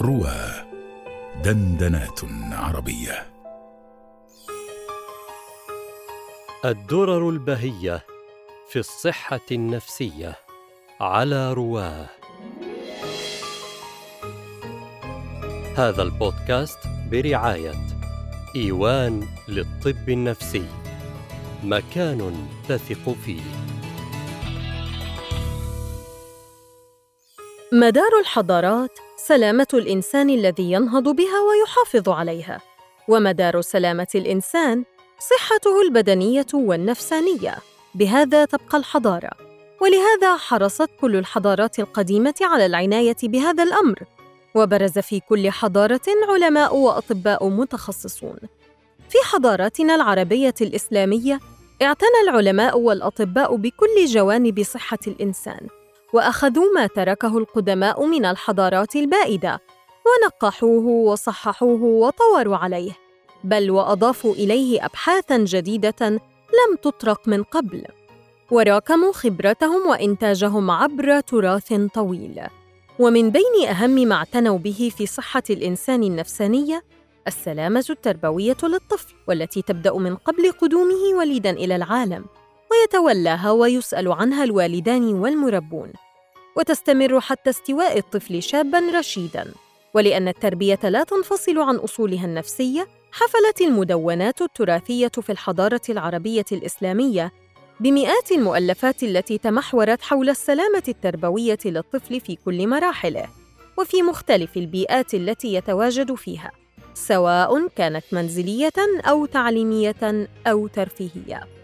روى دندنات عربية. الدرر البهية في الصحة النفسية على رواه. هذا البودكاست برعاية إيوان للطب النفسي مكان تثق فيه. مدار الحضارات سلامة الإنسان الذي ينهض بها ويحافظ عليها، ومدار سلامة الإنسان صحته البدنية والنفسانية، بهذا تبقى الحضارة، ولهذا حرصت كل الحضارات القديمة على العناية بهذا الأمر، وبرز في كل حضارة علماء وأطباء متخصصون. في حضاراتنا العربية الإسلامية اعتنى العلماء والأطباء بكل جوانب صحة الإنسان، وأخذوا ما تركه القدماء من الحضارات البائدة ونقحوه وصححوه وطوروا عليه بل وأضافوا إليه ابحاثا جديدة لم تطرق من قبل وراكموا خبرتهم وإنتاجهم عبر تراث طويل. ومن بين أهم ما اعتنوا به في صحة الإنسان النفسانية السلامة التربوية للطفل والتي تبدأ من قبل قدومه وليدا إلى العالم. ويتولاها ويسأل عنها الوالدان والمربون. وتستمر حتى استواء الطفل شابا رشيدا. ولأن التربية لا تنفصل عن أصولها النفسية حفلت المدونات التراثية في الحضارة العربية الإسلامية بمئات المؤلفات التي تمحورت حول السلامة التربوية للطفل في كل مراحله وفي مختلف البيئات التي يتواجد فيها سواء كانت منزلية أو تعليمية أو ترفيهية.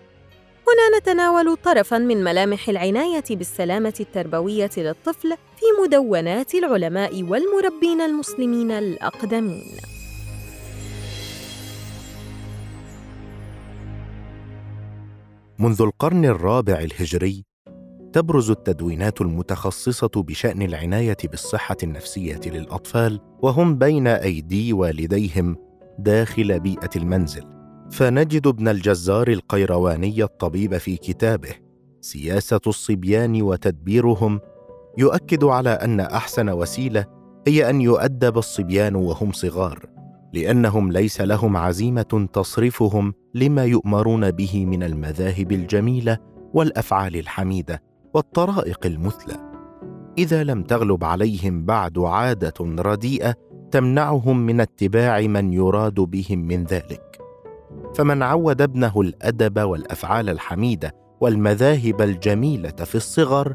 هنا نتناول طرفا من ملامح العناية بالسلامة التربوية للطفل في مدونات العلماء والمربين المسلمين الأقدمين. منذ القرن الرابع الهجري تبرز التدوينات المتخصصة بشأن العناية بالصحة النفسية للأطفال وهم بين أيدي والديهم داخل بيئة المنزل. فنجد ابن الجزار القيرواني الطبيب في كتابه سياسة الصبيان وتدبيرهم يؤكد على أن أحسن وسيلة هي أن يؤدب الصبيان وهم صغار لأنهم ليس لهم عزيمة تصرفهم لما يؤمرون به من المذاهب الجميلة والأفعال الحميدة والطرائق المثلى. إذا لم تغلب عليهم بعد عادة رديئة تمنعهم من اتباع من يراد بهم من ذلك. فمن عود ابنه الأدب والأفعال الحميدة والمذاهب الجميلة في الصغر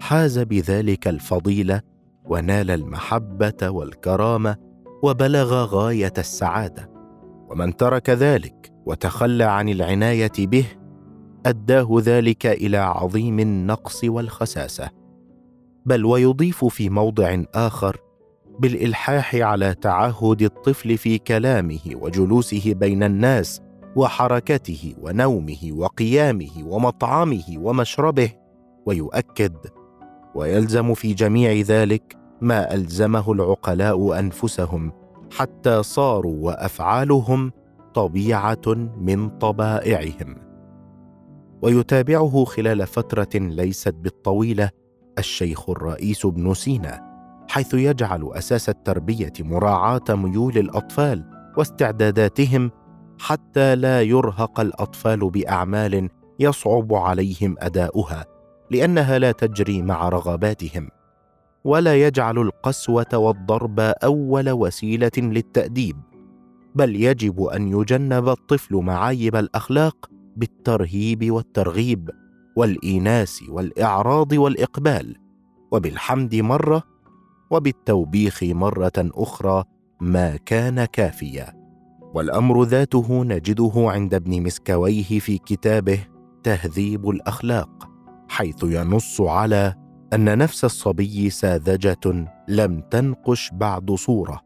حاز بذلك الفضيلة ونال المحبة والكرامة وبلغ غاية السعادة. ومن ترك ذلك وتخلى عن العناية به أداه ذلك إلى عظيم النقص والخساسة. بل ويضيف في موضع آخر بالإلحاح على تعهد الطفل في كلامه وجلوسه بين الناس وحركته ونومه وقيامه ومطعمه ومشربه ويؤكد ويلزم في جميع ذلك ما ألزمه العقلاء أنفسهم حتى صاروا وأفعالهم طبيعة من طبائعهم. ويتابعه خلال فترة ليست بالطويلة الشيخ الرئيس ابن سينا. حيث يجعل أساس التربية مراعاة ميول الأطفال واستعداداتهم حتى لا يرهق الأطفال بأعمال يصعب عليهم أداؤها لأنها لا تجري مع رغباتهم ولا يجعل القسوة والضرب أول وسيلة للتأديب بل يجب أن يجنب الطفل معايب الأخلاق بالترهيب والترغيب والإيناس والإعراض والإقبال وبالحمد مرة وبالتوبيخ مرة أخرى ما كان كافيا. والأمر ذاته نجده عند ابن مسكويه في كتابه تهذيب الأخلاق حيث ينص على أن نفس الصبي ساذجة لم تنقش بعد صورة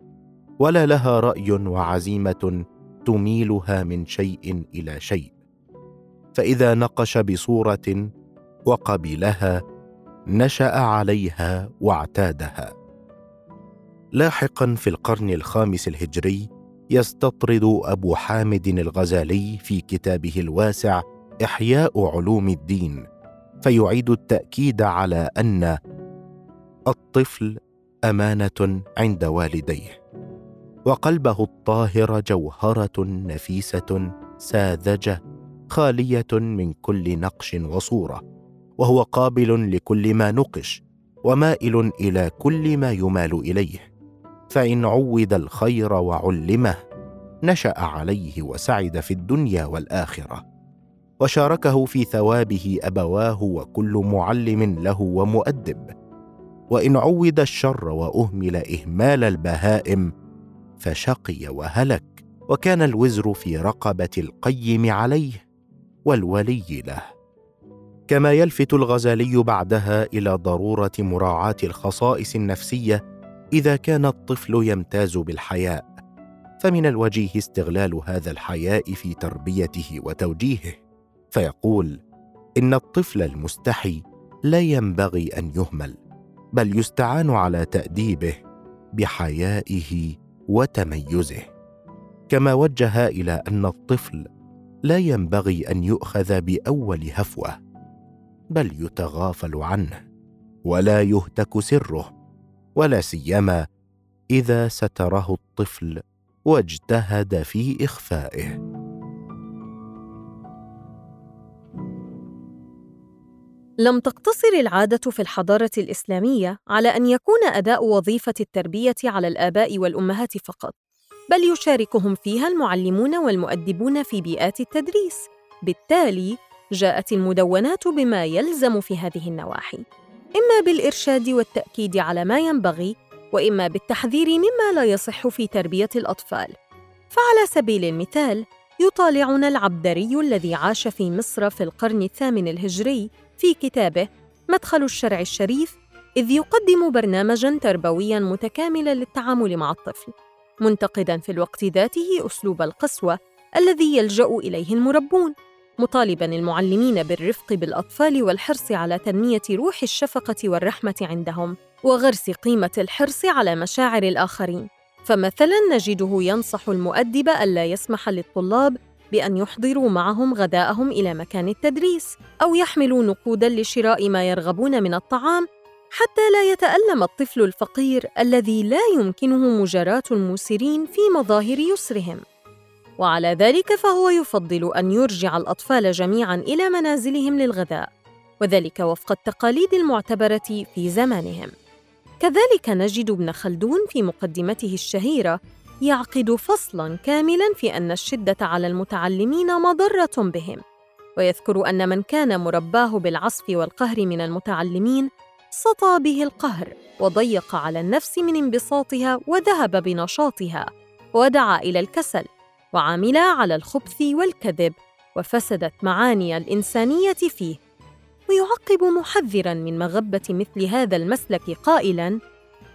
ولا لها رأي وعزيمة تميلها من شيء إلى شيء. فإذا نقش بصورة وقبلها نشأ عليها واعتادها. لاحقا في القرن الخامس الهجري يستطرد أبو حامد الغزالي في كتابه الواسع إحياء علوم الدين فيعيد التأكيد على أن الطفل أمانة عند والديه وقلبه الطاهر جوهرة نفيسة ساذجة خالية من كل نقش وصورة وهو قابل لكل ما نقش ومائل إلى كل ما يمال إليه. فإن عود الخير وعلمه نشأ عليه وسعد في الدنيا والآخرة وشاركه في ثوابه أبواه وكل معلم له ومؤدب. وإن عود الشر وأهمل إهمال البهائم فشقي وهلك وكان الوزر في رقبة القيم عليه والولي له. كما يلفت الغزالي بعدها إلى ضرورة مراعاة الخصائص النفسية إذا كان الطفل يمتاز بالحياء فمن الوجيه استغلال هذا الحياء في تربيته وتوجيهه. فيقول إن الطفل المستحي لا ينبغي أن يهمل بل يستعان على تأديبه بحيائه وتميزه. كما وجه إلى أن الطفل لا ينبغي أن يؤخذ بأول هفوة بل يتغافل عنه ولا يهتك سره. ولا سيما إذا ستره الطفل واجتهد في إخفائه. لم تقتصر العادة في الحضارة الإسلامية على أن يكون أداء وظيفة التربية على الآباء والأمهات فقط بل يشاركهم فيها المعلمون والمؤدبون في بيئات التدريس. بالتالي جاءت المدونات بما يلزم في هذه النواحي. إما بالإرشاد والتأكيد على ما ينبغي وإما بالتحذير مما لا يصح في تربية الأطفال. فعلى سبيل المثال يطالعنا العبدري الذي عاش في مصر في القرن الثامن الهجري في كتابه مدخل الشرع الشريف إذ يقدم برنامجاً تربوياً متكاملاً للتعامل مع الطفل، منتقداً في الوقت ذاته أسلوب القسوة الذي يلجأ إليه المربون، مطالباً المعلمين بالرفق بالأطفال والحرص على تنمية روح الشفقة والرحمة عندهم، وغرس قيمة الحرص على مشاعر الآخرين. فمثلاً نجده ينصح المؤدب ألا يسمح للطلاب بأن يحضروا معهم غداءهم إلى مكان التدريس أو يحملوا نقوداً لشراء ما يرغبون من الطعام حتى لا يتألم الطفل الفقير الذي لا يمكنه مجاراة الموسرين في مظاهر يسرهم. وعلى ذلك فهو يفضل أن يرجع الأطفال جميعاً إلى منازلهم للغذاء، وذلك وفق التقاليد المعتبرة في زمانهم. كذلك نجد ابن خلدون في مقدمته الشهيرة يعقد فصلا كاملا في أن الشدة على المتعلمين مضرة بهم ويذكر أن من كان مرباه بالعصف والقهر من المتعلمين سطى به القهر وضيق على النفس من انبساطها وذهب بنشاطها ودعا إلى الكسل وعملا على الخبث والكذب وفسدت معاني الإنسانية فيه. ويعقب محذرا من مغبة مثل هذا المسلك قائلا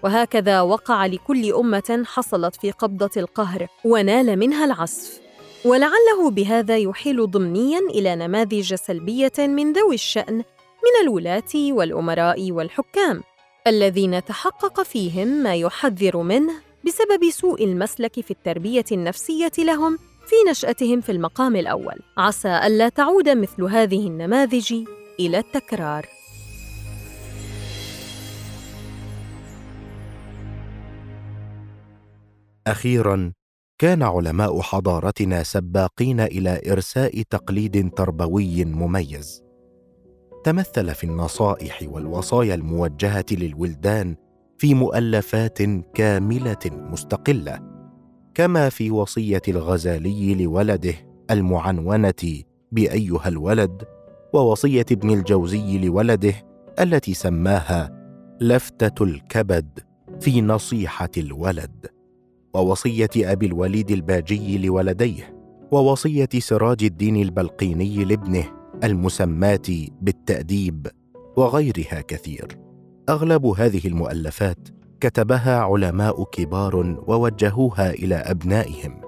وهكذا وقع لكل أمة حصلت في قبضة القهر ونال منها العصف. ولعله بهذا يحيل ضمنيا إلى نماذج سلبية من ذوي الشأن من الولاة والأمراء والحكام الذين تحقق فيهم ما يحذر منه بسبب سوء المسلك في التربية النفسية لهم في نشأتهم في المقام الأول. عسى ألا تعود مثل هذه النماذج إلى التكرار. أخيرا كان علماء حضارتنا سباقين إلى إرساء تقليد تربوي مميز. تمثل في النصائح والوصايا الموجهة للولدان في مؤلفات كاملة مستقلة كما في وصية الغزالي لولده المعنونة بأيها الولد ووصية ابن الجوزي لولده التي سماها لفتة الكبد في نصيحة الولد ووصية أبي الوليد الباجي لولديه ووصية سراج الدين البلقيني لابنه المسماة بالتأديب وغيرها كثير. أغلب هذه المؤلفات كتبها علماء كبار ووجهوها إلى أبنائهم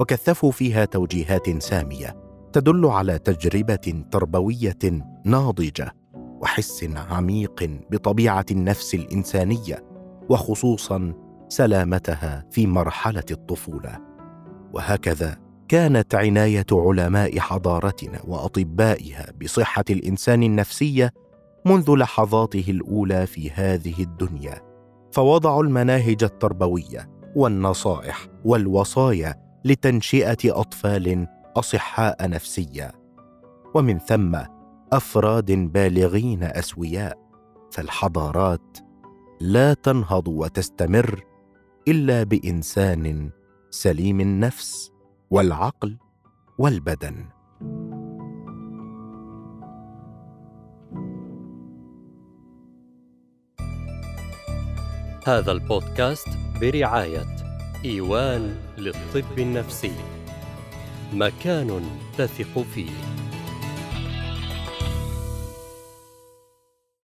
وكثفوا فيها توجيهات سامية تدل على تجربة تربوية ناضجة وحس عميق بطبيعة النفس الإنسانية وخصوصا سلامتها في مرحلة الطفولة. وهكذا كانت عناية علماء حضارتنا وأطبائها بصحة الإنسان النفسية منذ لحظاته الأولى في هذه الدنيا فوضعوا المناهج التربوية والنصائح والوصايا لتنشئة أطفال أصحاء نفسيا ومن ثم أفراد بالغين أسوياء فالحضارات لا تنهض وتستمر إلا بإنسان سليم النفس والعقل والبدن. هذا البودكاست برعاية إيوان للطب النفسي. مكان تثق فيه.